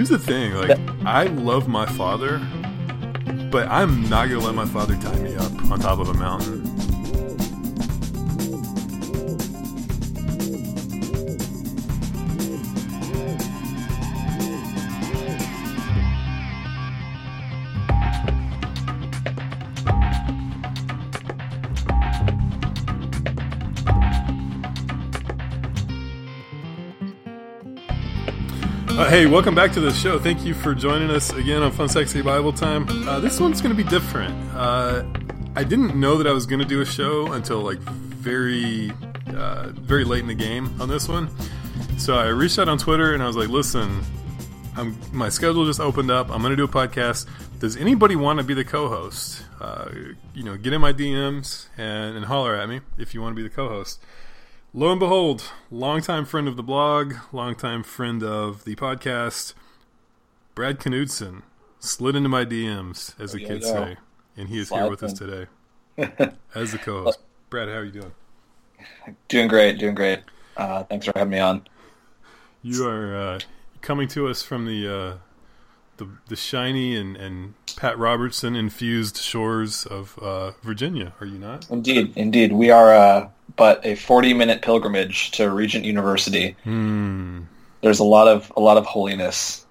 Here's the thing, like I love my father, but I'm not gonna let my father tie me up on top of a mountain. Hey, welcome back to the show. Thank you for joining us again on Fun Sexy Bible Time. Uh, this one's going to be different. Uh, I didn't know that I was going to do a show until like very, uh, very late in the game on this one. So I reached out on Twitter and I was like, "Listen, I'm, my schedule just opened up. I'm going to do a podcast. Does anybody want to be the co-host? Uh, you know, get in my DMs and, and holler at me if you want to be the co-host." Lo and behold, longtime friend of the blog, longtime friend of the podcast, Brad Knudsen slid into my DMs, as the kids say, and he is Slide here with us today as the co-host. Brad, how are you doing? Doing great, doing great. Uh, thanks for having me on. You are uh, coming to us from the uh, the, the shiny and, and Pat Robertson infused shores of uh, Virginia. Are you not? Indeed, indeed. We are uh, but a 40-minute pilgrimage to Regent University. Hmm. There's a lot of a lot of holiness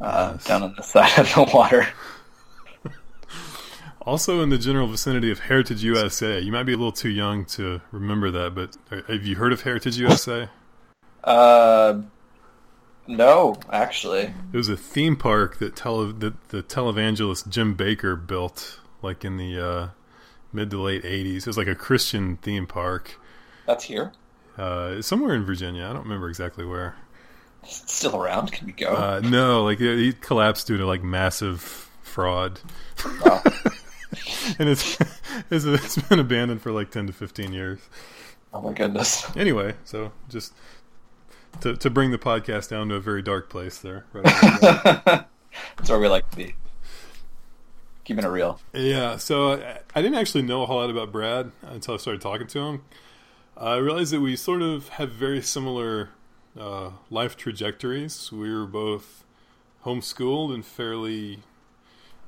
uh, Yes. down on the side of the water. Also in the general vicinity of Heritage USA. You might be a little too young to remember that, but uh, have you heard of Heritage USA? Uh, no, actually. It was a theme park that tele that the televangelist Jim Bakker built, like in the uh, mid to late '80s. It was like a Christian theme park, That's here. uh, somewhere in Virginia. I don't remember exactly where. It's still around. Can we go? Uh, no, like it, he collapsed due to like massive fraud, Oh. and it's, it's it's been abandoned for like ten to fifteen years. oh my goodness. Anyway, so just to to bring the podcast down to a very dark place there. Right there. That's where we like to be. Keeping it real. Yeah, so I, I didn't actually know a whole lot about Brad until I started talking to him. I realized that we sort of have very similar uh, life trajectories. We were both homeschooled in fairly,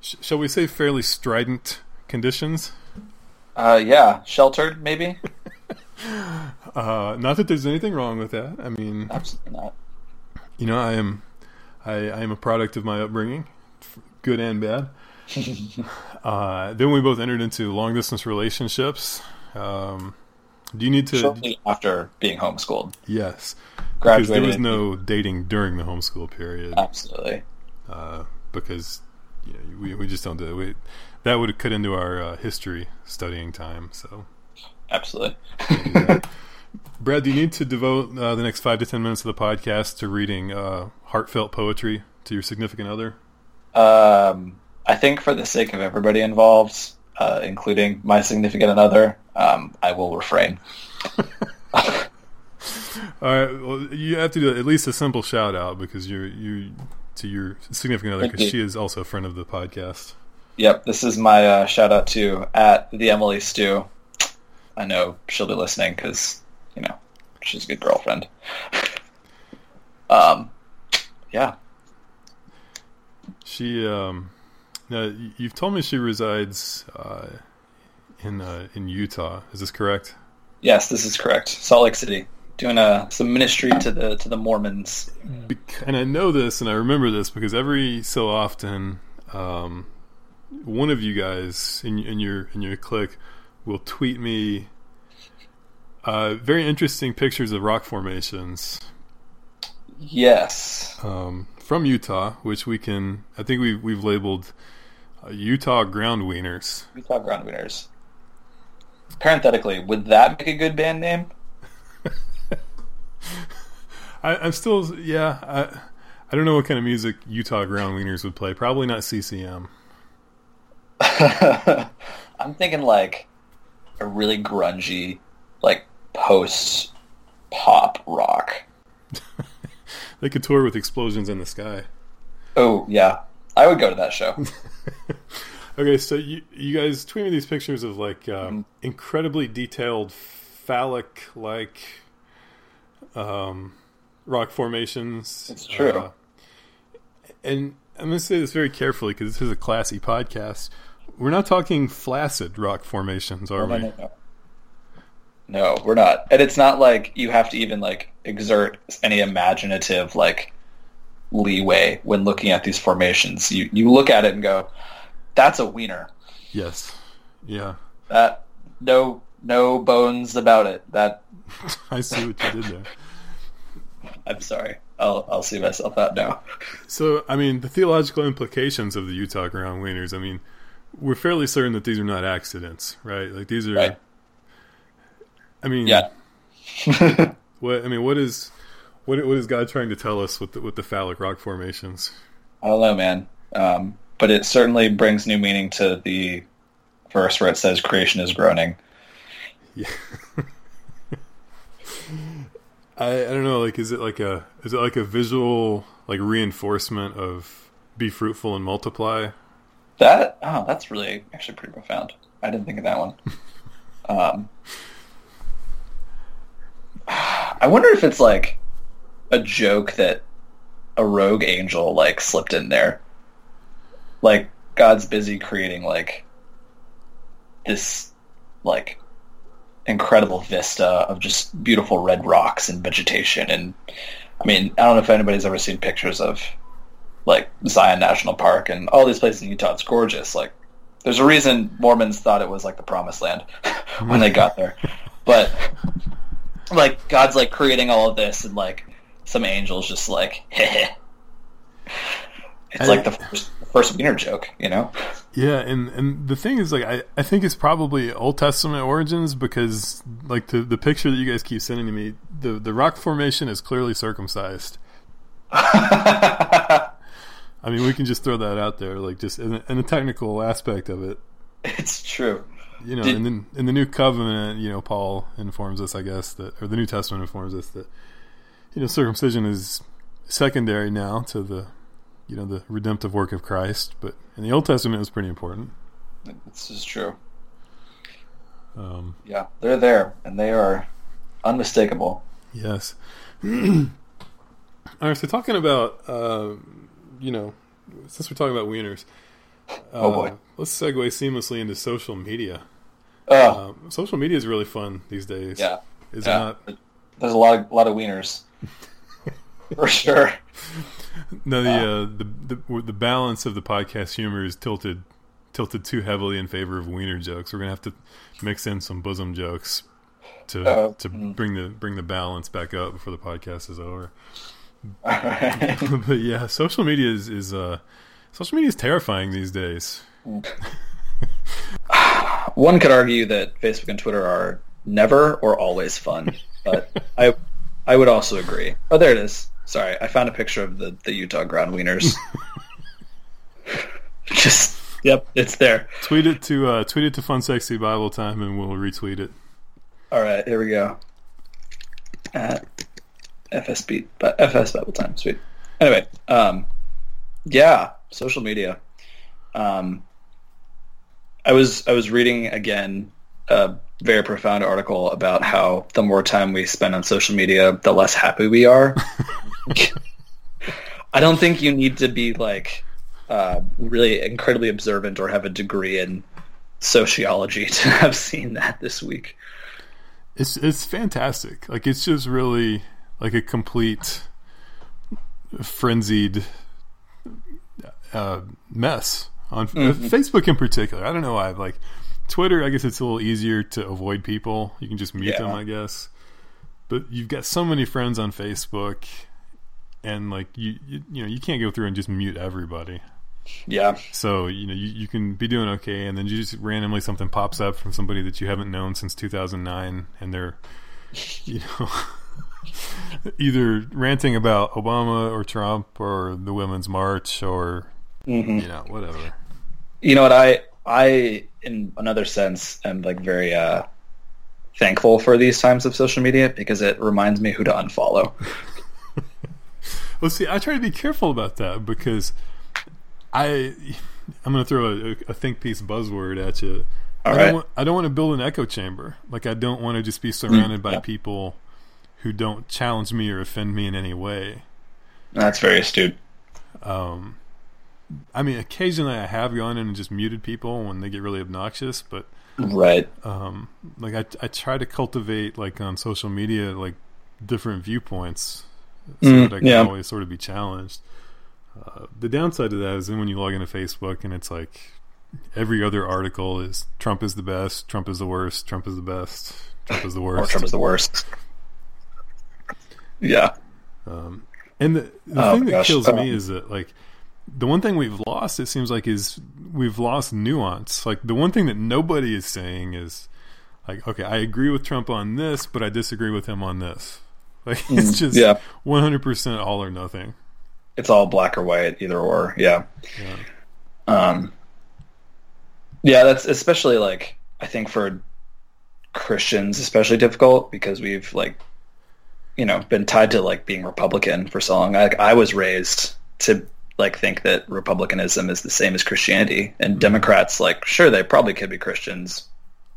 sh- shall we say, fairly strident conditions. Uh, yeah, sheltered maybe. Uh, not that there's anything wrong with that. I mean, Absolutely not. you know, I am, I, I am a product of my upbringing, good and bad. uh, then we both entered into long distance relationships. Um, do you need to? Shortly after being homeschooled, Yes, because there was no dating during the homeschool period. Absolutely. Uh, because you know, we we just don't do it. We, that would cut into our uh, history studying time. So, Absolutely. Brad, do you need to devote uh, the next five to ten minutes of the podcast to reading uh, heartfelt poetry to your significant other? Um, I think for the sake of everybody involved, uh, including my significant other, um, I will refrain. All right. Well, you have to do at least a simple shout out because you're you to your significant other because she is also a friend of the podcast. Yep, this is my uh, shout out to at the Emily Stew. I know she'll be listening because you know she's a good girlfriend. um, yeah, She um, now you've told me she resides uh, in uh, in Utah. Is this correct? yes, this is correct. Salt Lake City, doing uh, some ministry to the to the Mormons. And I know this, and I remember this because every so often, um, one of you guys in in your in your clique will tweet me uh, very interesting pictures of rock formations Yes, um, from Utah, which we can. I think we we've labeled Uh, Utah ground wieners. talk ground winners. Parenthetically, would that make a good band name? I, I'm still, yeah. I, I don't know what kind of music Utah ground wieners would play. Probably not CCM. I'm thinking like a really grungy, like post pop rock. They could tour with explosions in the sky. Oh yeah, I would go to that show. Okay, so you you guys tweet me these pictures of like Mm-hmm. um, incredibly detailed phallic like um, rock formations. It's true. Uh, and I'm going to say this very carefully because this is a classy podcast. We're not talking flaccid rock formations, are No, we? no, no. No, we're not. And it's not like you have to even like exert any imaginative like leeway when looking at these formations. You you look at it and go, "That's a wiener." Yes. Yeah. That no no bones about it. That I see what you did there. I'm sorry. I'll I'll see myself out now. So, I mean, the theological implications of the Utah ground wieners, I mean, we're fairly certain that these are not accidents, right? Like these are Right. I mean, Yeah. what I mean, what is what what is God trying to tell us with the, with the phallic rock formations? I don't know, man. Um, but it certainly brings new meaning to the verse where it says creation is groaning. Yeah. I I don't know, like is it like a is it like a visual like reinforcement of be fruitful and multiply? That oh, that's really actually pretty profound. I didn't think of that one. um, I wonder if it's like a joke that a rogue angel like slipped in there. Like God's busy creating like this like incredible vista of just beautiful red rocks and vegetation and I mean, I don't know if anybody's ever seen pictures of like Zion National Park and all these places in Utah. It's gorgeous. Like, there's a reason Mormons thought it was like the promised land when they got there. But like, God's like creating all of this, and like some angels just like, It's I- like the first, the first wiener joke, you know? Yeah, and and the thing is, like, I, I think it's probably Old Testament origins because, like, the the picture that you guys keep sending to me, the the rock formation is clearly circumcised. I mean, we can just throw that out there, like, just in, in the technical aspect of it, it's true. you know. Did- and then in the New Covenant, you know, Paul informs us, I guess, that or the New Testament informs us that, you know, circumcision is secondary now to the, you know, the redemptive work of Christ, but in the Old Testament, it was pretty important. This is true. Um, Yeah, they're there, and they are unmistakable. Yes. All right. So talking about, uh, you know, since we're talking about wieners, uh, Oh, boy. let's segue seamlessly into social media. Oh, Um, social media is really fun these days. yeah. Is yeah. not? There's a lot of lot of wieners. For sure. No, the, uh, the the the balance of the podcast humor is tilted tilted too heavily in favor of wiener jokes. We're gonna have to mix in some bosom jokes to Uh, to mm. bring the bring the balance back up before the podcast is over. But yeah, social media is, is uh, social media is terrifying these days. One could argue that Facebook and Twitter are never or always fun, but I I would also agree. Oh, there it is. Sorry, I found a picture of the, the Utah ground wieners. Just yep, it's there. Tweet it to uh, tweet it to Fun Sexy Bible Time, and we'll retweet it. All right, here we go. At FSB, but FS Bible Time, sweet. Anyway, um, yeah, social media. Um, I was I was reading again a very profound article about how the more time we spend on social media, the less happy we are. I don't think you need to be like uh, really incredibly observant or have a degree in sociology to have seen that this week. It's it's fantastic. Like it's just really like a complete frenzied uh, mess on Mhm. Facebook in particular. I don't know why. Like Twitter, I guess it's a little easier to avoid people. You can just mute them, I guess. But you've got so many friends on Facebook, and like you, you, you know, you can't go through and just mute everybody. Yeah. So you know you, you can be doing okay, and then you just randomly something pops up from somebody that you haven't known since 2009, and they're you know either ranting about Obama or Trump or the Women's March or hmm you know whatever. You know what? I I in another sense am like very uh, thankful for these times of social media because it reminds me who to unfollow. Well, see, I try to be careful about that because I I'm going to throw a, a think piece buzzword at you. All I right. don't want, I don't want to build an echo chamber. Like I don't want to just be surrounded by yeah. people who don't challenge me or offend me in any way. That's very astute. Um, I mean, occasionally I have gone in and just muted people when they get really obnoxious, but right. Um, like I, I try to cultivate like on social media like different viewpoints so Mm, that I can yeah. always sort of be challenged. Uh, the downside of that is then when you log into Facebook and it's like every other article is Trump is the best, Trump is the worst, Trump is the best, Trump is the Or worst. Trump is the worst. Yeah. Um, and the, the Oh thing that gosh. kills Um, me is that like the one thing we've lost, it seems like, is we've lost nuance. Like the one thing that nobody is saying is like, okay, I agree with Trump on this, but I disagree with him on this. Like it's just Mm, yeah. one hundred percent all or nothing. It's all black or white, either or. Yeah. Yeah. Um, yeah, that's especially like I think for Christians especially difficult because we've like you know been tied to like being Republican for so long. Like I was raised to like think that republicanism is the same as Christianity, and Democrats like sure they probably could be Christians,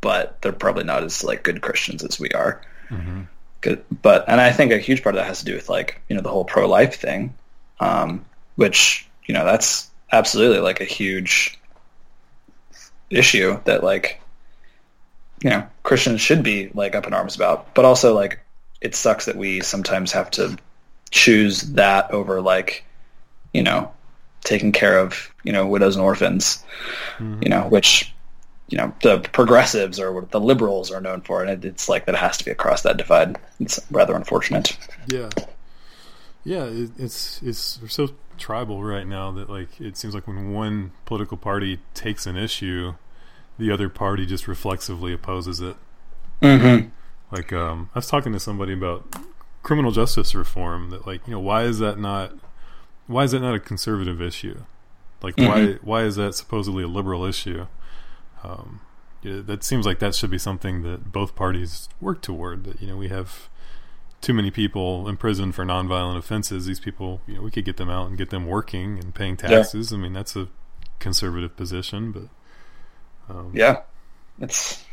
but they're probably not as like good Christians as we are. hmm Good. But and I think a huge part of that has to do with like you know the whole pro life thing, um, which you know that's absolutely like a huge issue that like you know Christians should be like up in arms about. But also like it sucks that we sometimes have to choose that over like you know taking care of you know widows and orphans, you know which you know the progressives or what the liberals are known for, and it, it's like that has to be across that divide. It's rather unfortunate. Yeah, yeah. It, it's it's we're so tribal right now that like it seems like when one political party takes an issue, the other party just reflexively opposes it. Mm-hmm. Like um, I was talking to somebody about criminal justice reform. That like you know why is that not why is that not a conservative issue? Like why why is that supposedly a liberal issue? Um, yeah, that seems like that should be something that both parties work toward. That you know we have too many people in prison for nonviolent offenses. These people, you know, we could get them out and get them working and paying taxes. I mean, that's a conservative position, but um, Yeah, it's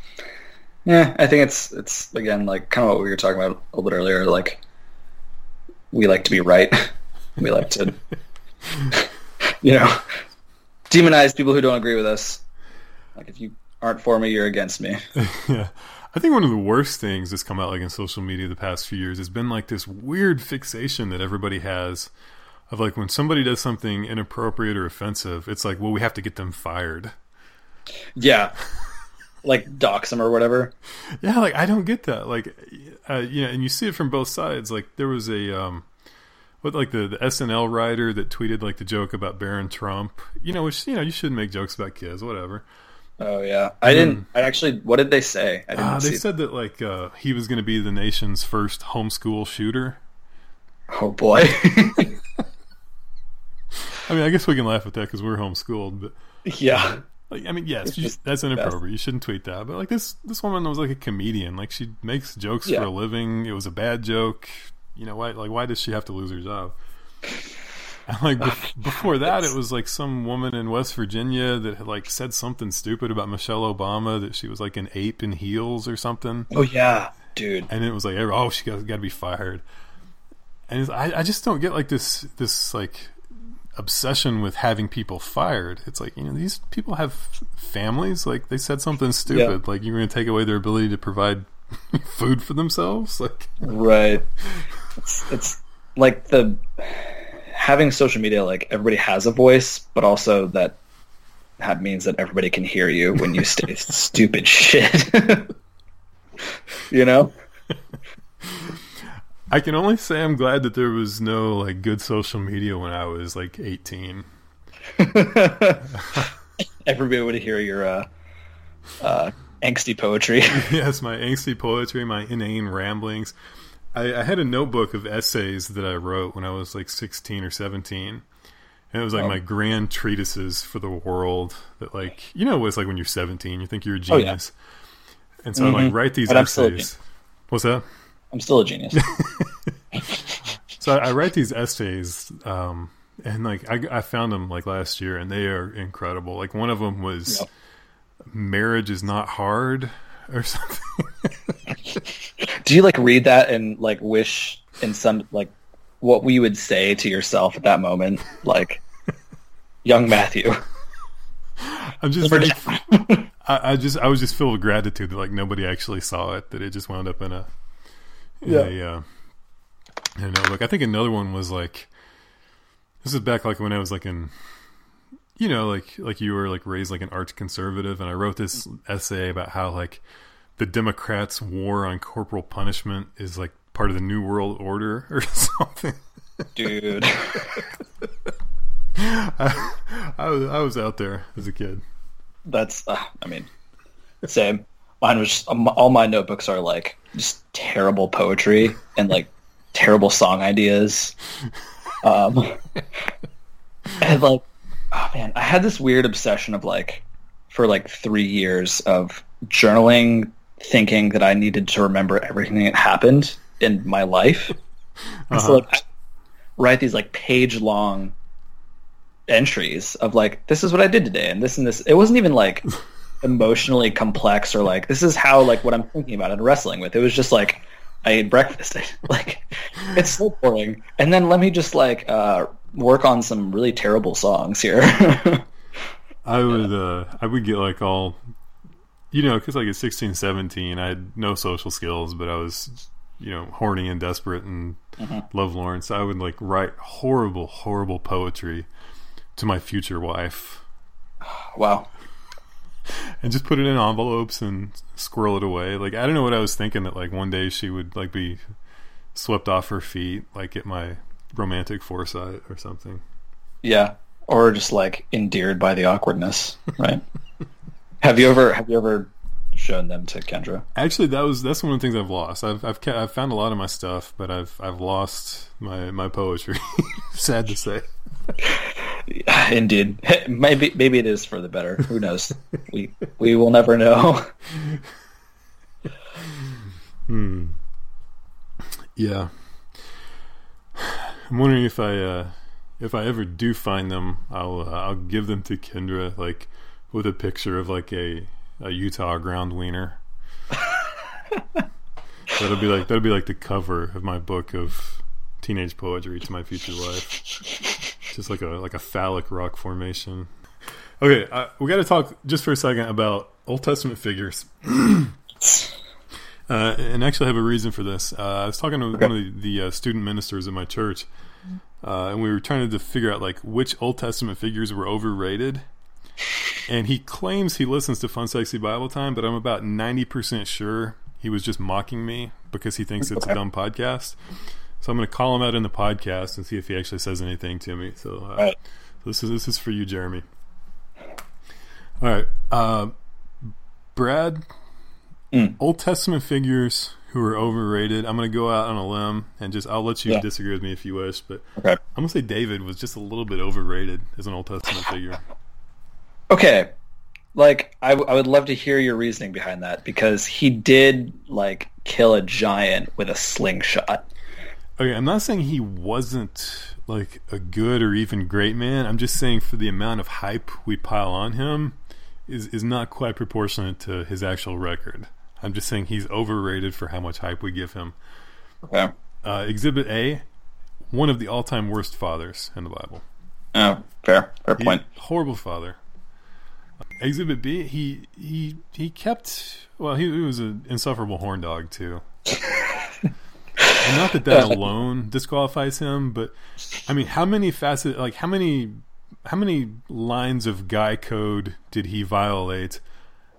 yeah. I think it's it's again like kind of what we were talking about a little bit earlier. Like we like to be right. we like to you know demonize people who don't agree with us. Like if you aren't for me, you're against me. yeah. I think one of the worst things that's come out like in social media the past few years has been like this weird fixation that everybody has of like when somebody does something inappropriate or offensive, it's like, well, we have to get them fired. Yeah, like dox them or whatever. Yeah, like I don't get that. Like, uh, you know, and you see it from both sides. Like there was a um, what like the the SNL writer that tweeted like the joke about Barron Trump. You know, which you know you shouldn't make jokes about kids, whatever. Oh yeah, I didn't. I actually. What did they say? I didn't Uh, they said that like uh, he was going to be the nation's first homeschool shooter. oh boy. I mean, I guess we can laugh at that because we're homeschooled, but yeah. like, I mean, yes, you, that's the best. inappropriate. You shouldn't tweet that. But like this, this woman was like a comedian. Like she makes jokes Yeah. for a living. It was a bad joke. You know why? Like why does she have to lose her job? And like bef- before that, it was like some woman in West Virginia that had like said something stupid about Michelle Obama that she was like an ape in heels or something. Oh yeah, dude. and it was like, oh, she got, got to be fired. And it's, I, I just don't get like this, this like obsession with having people fired. It's like you know these people have families. Like they said something stupid. Like you're going to take away their ability to provide food for themselves. Like Right. It's, it's like the having social media. Like everybody has a voice, but also that that means that everybody can hear you when you say stupid shit. you know? I can only say I'm glad that there was no like good social media when I was like 18. Everybody would hear your uh, uh, angsty poetry. yes, my angsty poetry, my inane ramblings. I, I had a notebook of essays that I wrote when I was like 16 or 17. And it was like Oh. my grand treatises for the world that like, you know, it's like when you're 17, you think you're a Oh, yeah. genius. And so I like write these But I'm still a essays. What's that? I'm still a genius. So I, I write these essays, um, and like I, I found them like last year, and they are incredible. Like one of them was Yep. "Marriage is not hard" or something. Do you like read that and like wish in some like what we would say to yourself at that moment, like young Matthew. I'm just like, I, I, just I was just filled with gratitude that like nobody actually saw it. That it just wound up in a in Yeah. A, uh, I don't know. Like I think another one was like this is back like when I was like in you know like like you were like raised like an arch conservative, and I wrote this essay about how like the Democrats' war on corporal punishment is like part of the New World Order or something. Dude. I, I was I was out there as a kid. That's, uh, I mean, same. Mine was just, um, all my notebooks are like just terrible poetry and like terrible song ideas. Um, and like, oh man, I had this weird obsession of like, for like three years of journaling, thinking that I needed to remember everything that happened in my life. Uh-huh. like, I write these like page long entries of like this is what I did today and this and this. It wasn't even like emotionally complex or like this is how like what I'm thinking about and wrestling with. It was just like I ate breakfast. like it's so boring. And then let me just like uh, work on some really terrible songs here. I would uh I would get like all you know because like at 16 17 I had no social skills but I was you know horny and desperate and mm-hmm. lovelorn so I would like write horrible horrible poetry to my future wife wow. and just put it in envelopes and squirrel it away like I don't know what I was thinking that like one day she would like be swept off her feet like at my romantic foresight or something Yeah. Or just like endeared by the awkwardness, right? have you ever have you ever shown them to Kendra? Actually, that was that's one of the things I've lost. I've I've, ca- I've found a lot of my stuff, but I've I've lost my my poetry. Sad to say. Indeed. Maybe maybe it is for the better. Who knows? we we will never know. hmm. Yeah. I'm wondering if I uh, if I ever do find them, I'll uh, I'll give them to Kendra like with a picture of like a a Utah ground wiener. that'll be like that'll be like the cover of my book of teenage poetry to my future wife. Just like a like a phallic rock formation. Okay, uh, we got to talk just for a second about Old Testament figures. Uh, and actually, I have a reason for this. Uh, I was talking to one of the, the uh, student ministers at my church, uh, and we were trying to figure out like which Old Testament figures were overrated. And he claims he listens to Fun Sexy Bible Time, but I'm about ninety percent sure he was just mocking me because he thinks it's a dumb podcast. So I'm going to call him out in the podcast and see if he actually says anything to me. So, uh, Right. this is this is for you, Jeremy. All right, uh, Brad. Mm. Old Testament figures who are overrated. I'm going to go out on a limb and just I'll let you Yeah. disagree with me if you wish, but Okay. I'm going to say David was just a little bit overrated as an Old Testament figure. Okay. Like I, w- I would love to hear your reasoning behind that because he did like kill a giant with a slingshot. Okay, I'm not saying he wasn't like a good or even great man. I'm just saying for the amount of hype we pile on him is is not quite proportionate to his actual record. I'm just saying he's overrated for how much hype we give him. Okay. Uh, Exhibit A, one of the all-time worst fathers in the Bible. Oh, fair. Fair point. horrible father. Exhibit B, he he he kept well. He, he was an insufferable horn dog too. and not that that alone disqualifies him, but I mean, how many facet like how many how many lines of guy code did he violate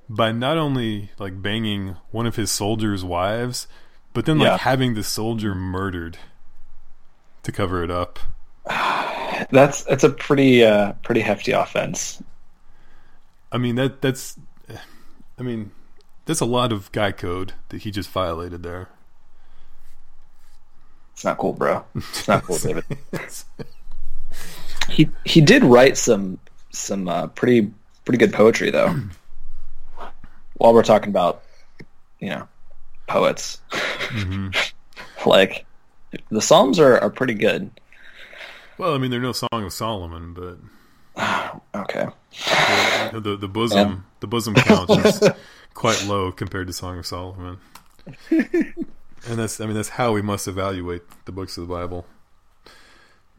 by not only like banging one of his soldiers' wives, but then like Yeah. having the soldier murdered to cover it up? That's that's a pretty uh pretty hefty offense. I mean that that's I mean that's a lot of guy code that he just violated there. It's not cool, bro. It's not cool, David. He he did write some some uh, pretty pretty good poetry though. While we're talking about you know poets, like the Psalms are, are pretty good. well, I mean, they're no Song of Solomon, but Okay, the the bosom the bosom count is quite low compared to Song of Solomon. And that's I mean that's how we must evaluate the books of the Bible.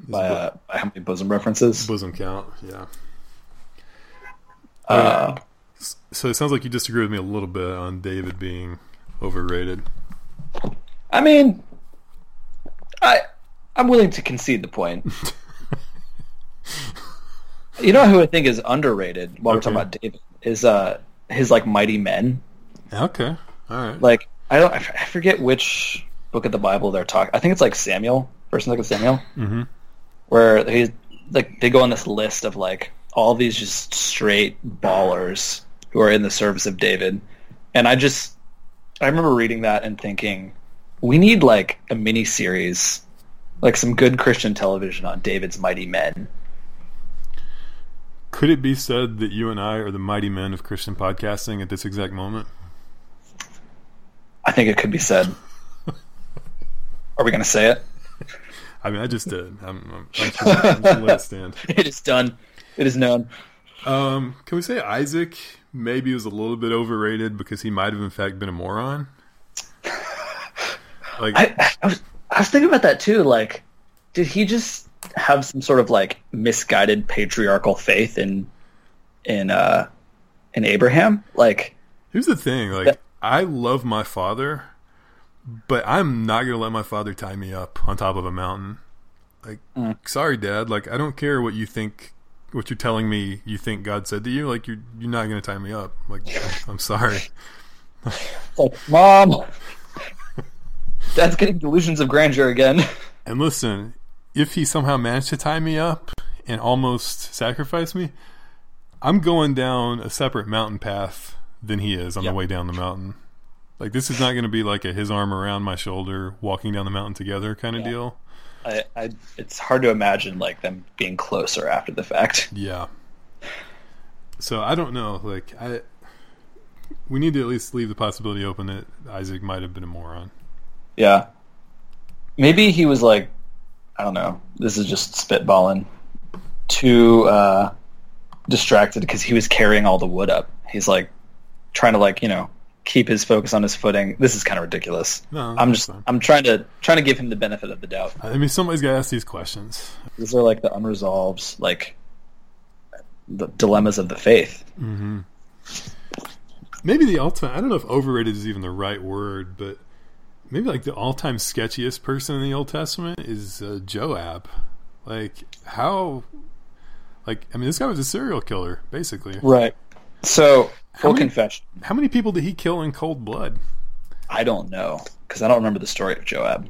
by, uh, by how many bosom references. bosom count. Yeah. Uh, So it sounds like you disagree with me a little bit on David being overrated. I mean, I I'm willing to concede the point. you know who I think is underrated while we're talking about David is uh his like Mighty Men. Okay. All right. Like I don't I forget which book of the Bible they're talking. I think it's like Samuel, First and Second Samuel, mm-hmm. where he's like they go on this list of like all these just straight ballers who are in the service of David, and I just I remember reading that and thinking we need like a mini series, like some good Christian television on David's mighty men. Could it be said that you and I are the mighty men of Christian podcasting at this exact moment? I think it could be said. Are we going to say it? I mean, I just did. I'm, I'm, I'm, just, I'm just let it stand. It is done. It is known. Um, can we say Isaac maybe was a little bit overrated because he might have in fact been a moron? Like, I, I was I was thinking about that too. Like, did he just have some sort of like misguided patriarchal faith in in uh in Abraham? Like, here's the thing: like, Yeah. I love my father, but I'm not gonna let my father tie me up on top of a mountain. Like, Mm. sorry, Dad. Like, I don't care what you think, what you're telling me you think God said to you. Like, you're you're not gonna tie me up. Like, I'm sorry. like mom, dad's getting delusions of grandeur again. And listen, if he somehow managed to tie me up and almost sacrifice me, I'm going down a separate mountain path than he is on Yep. the way down the mountain. Like this is not going to be like a his arm around my shoulder, walking down the mountain together kind of Yeah. deal. I, I, it's hard to imagine like them being closer after the fact. Yeah. So I don't know. Like I, we need to at least leave the possibility open that Isaac might have been a moron. Yeah. Maybe he was like, I don't know. This is just spitballing. Too uh, distracted because he was carrying all the wood up. He's like trying to like you know keep his focus on his footing. This is kind of ridiculous. No, I'm just fine. I'm trying to trying to give him the benefit of the doubt. I mean, somebody's got to ask these questions. These are like the unresolved like the dilemmas of the faith. hmm Maybe the ultimate. I don't know if overrated is even the right word, but maybe like the all-time sketchiest person in the Old Testament is uh, Joab. Like how? Like I mean, this guy was a serial killer, basically. Right. So full many- confession, How many people did he kill in cold blood? I don't know because I don't remember the story of Joab.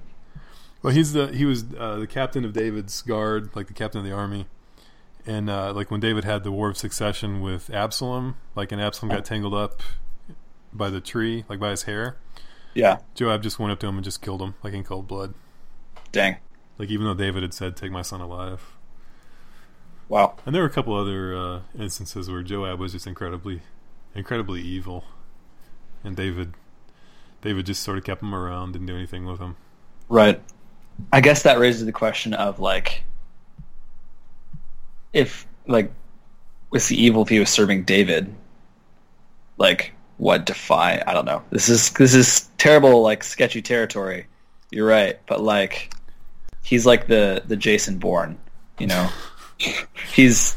Well, he's the he was uh, the captain of David's guard, like the captain of the army, and uh, like when David had the war of succession with Absalom, like and Absalom got tangled up by the tree, like by his hair. Yeah. Joab just went up to him and just killed him, like in cold blood. Dang. Like even though David had said, "Take my son alive," Wow. and there were a couple other uh, instances where Joab was just incredibly, incredibly evil, and David, David just sort of kept him around, didn't do anything with him. Right. I guess that raises the question of like, if like, was the evil if he was serving David? Like, what define? I don't know. This is this is terrible, like sketchy territory. You're right, but like, he's like the the Jason Bourne. You know, he's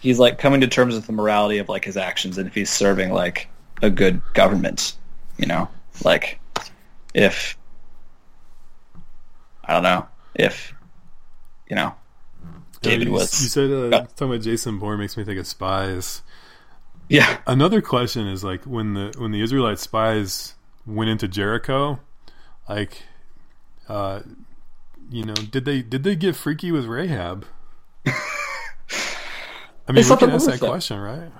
he's like coming to terms with the morality of like his actions, and if he's serving like a good government, you know, like if I don't know if you know David you, was You said uh, Yeah. talking about Jason Bourne makes me think of spies. Yeah Another question is like when the when the Israelite spies went into Jericho, like, uh, you know, did they did they get freaky with Rahab? I mean, we can ask that though. question, right?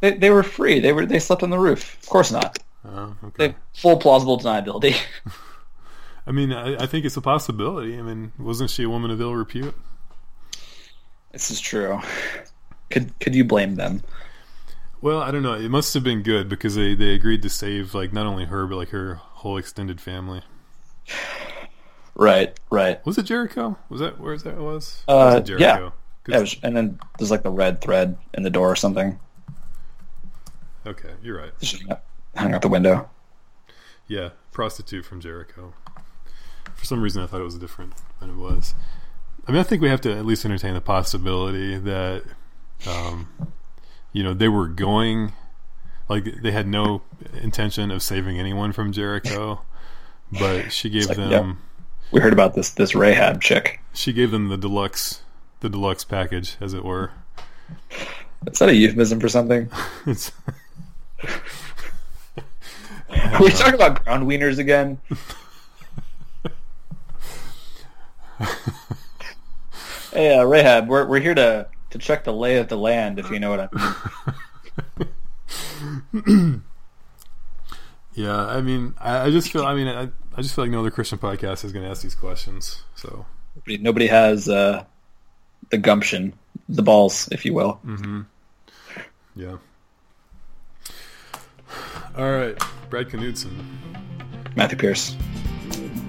they, they were free they were they slept on the roof of course not Oh, okay. full plausible deniability I mean, I, I think it's a possibility. I mean, wasn't she a woman of ill repute? this is true could could you blame them Well, I don't know. It must have been good because they, they agreed to save like not only her but like her whole extended family. right right Was it Jericho? Was that where that was? Uh, was it yeah. Yeah, was, and then there's like the red thread in the door or something Okay, you're right. Hung out the window Yeah, prostitute from Jericho. For some reason, I thought it was different than it was. I mean, I think we have to at least entertain the possibility that, um, you know, they were going, like they had no intention of saving anyone from Jericho, but she gave like, them. yep. We heard about this this Rahab chick. She gave them the deluxe, the deluxe package, as it were. Is that a euphemism for something? It's, Are we talking about ground wieners again? hey, uh, Rahab, we're we're here to to check the lay of the land, if you know what I mean. yeah, I mean, I, I just feel. I mean, I, I just feel like no other Christian podcast is going to ask these questions. So Nobody, nobody has uh, the gumption, the balls, if you will. Mm-hmm. Yeah. All right, Brad Knudsen. Matthew Pierce.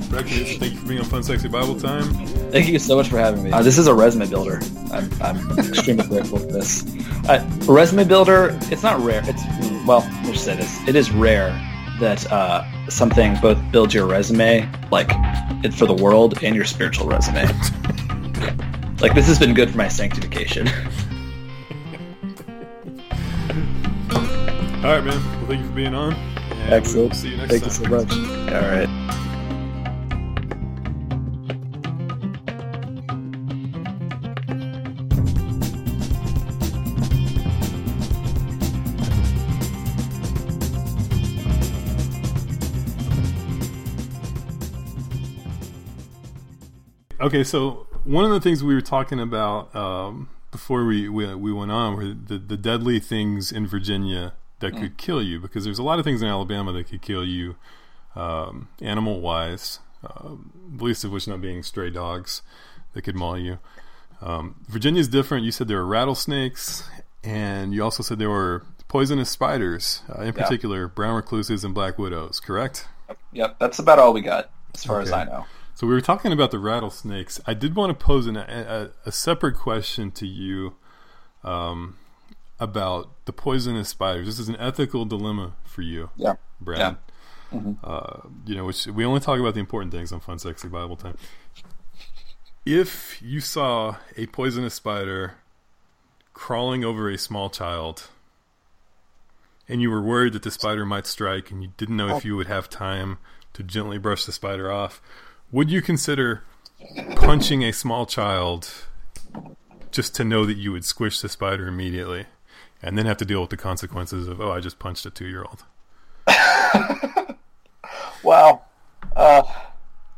Brad thank you for being on Fun Sexy Bible Time. Thank you so much for having me. Uh, this is a resume builder. I'm, I'm extremely grateful for this. Uh, resume builder, it's not rare. It's well, let's just say this: it is rare that uh, something both builds your resume, like it for the world, and your spiritual resume. like this has been good for my sanctification. All right, man. Well, thank you for being on. and Excellent. We'll see you next Thank time. you so much. All right. Okay, so one of the things we were talking about um, before we, we we went on were the, the deadly things in Virginia that Mm. could kill you because there's a lot of things in Alabama that could kill you, um, animal wise, um, least of which not being stray dogs that could maul you. Um, Virginia's different. You said there were rattlesnakes, and you also said there were poisonous spiders, uh, in Yeah. particular brown recluses and black widows. Correct? Yep, that's about all we got, as far as I know. So we were talking about the rattlesnakes. I did want to pose an, a, a separate question to you um, about the poisonous spiders. This is an ethical dilemma for you, Yeah. Brad. Yeah. Mhm. Uh, you know, which we only talk about the important things on Fun Sexy Bible Time. If you saw a poisonous spider crawling over a small child, and you were worried that the spider might strike, and you didn't know if you would have time to gently brush the spider off, would you consider punching a small child just to know that you would squish the spider immediately, and then have to deal with the consequences of, oh, I just punched a two-year-old? Wow. Uh,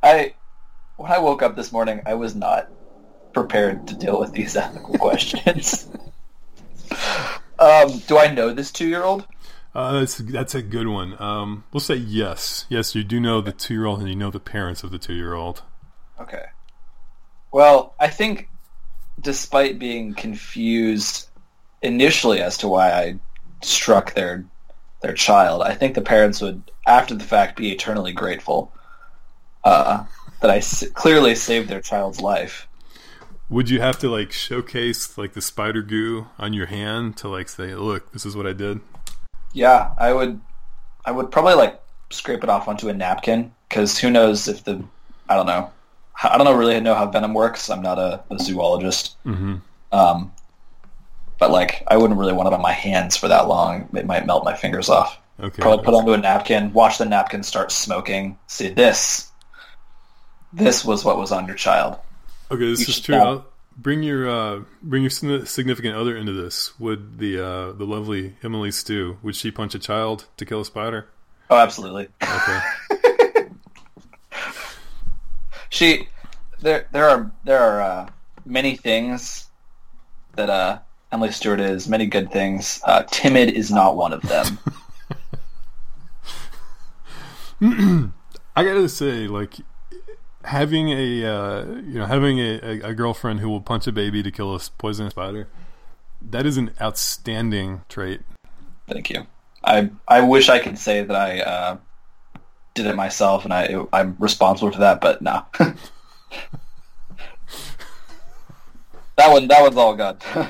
I when I woke up this morning, I was not prepared to deal with these ethical questions. um, do I know this two-year-old? Uh, that's that's a good one. Um, we'll say yes, yes. You do know the two-year-old, and you know the parents of the two-year-old. Okay. Well, I think, despite being confused initially as to why I struck their their child, I think the parents would, after the fact, be eternally grateful uh, that I s- clearly saved their child's life. Would you have to like showcase like the spider goo on your hand to like say, "Look, this is what I did"? Yeah, I would. I would probably like scrape it off onto a napkin because who knows if the I don't know. I don't know really know how venom works. I'm not a, a zoologist. Mm-hmm. Um, but like, I wouldn't really want it on my hands for that long. It might melt my fingers off. Okay. Probably put it onto a napkin. Watch the napkin start smoking. See this. This was what was on your child. Okay, this You is true. Bring your uh, bring your significant other into this. Would the uh, the lovely Emily Stew would she punch a child to kill a spider? Oh, absolutely. Okay. She, there, there are there are uh, many things that uh, Emily Stewart is. Many good things. Uh, timid is not one of them. I gotta say, like having a uh, you know having a, a, girlfriend who will punch a baby to kill a poisonous spider, that is an outstanding trait. Thank you. I I wish I could say that I uh, did it myself and I I'm responsible for that, but no. that one that one's all God.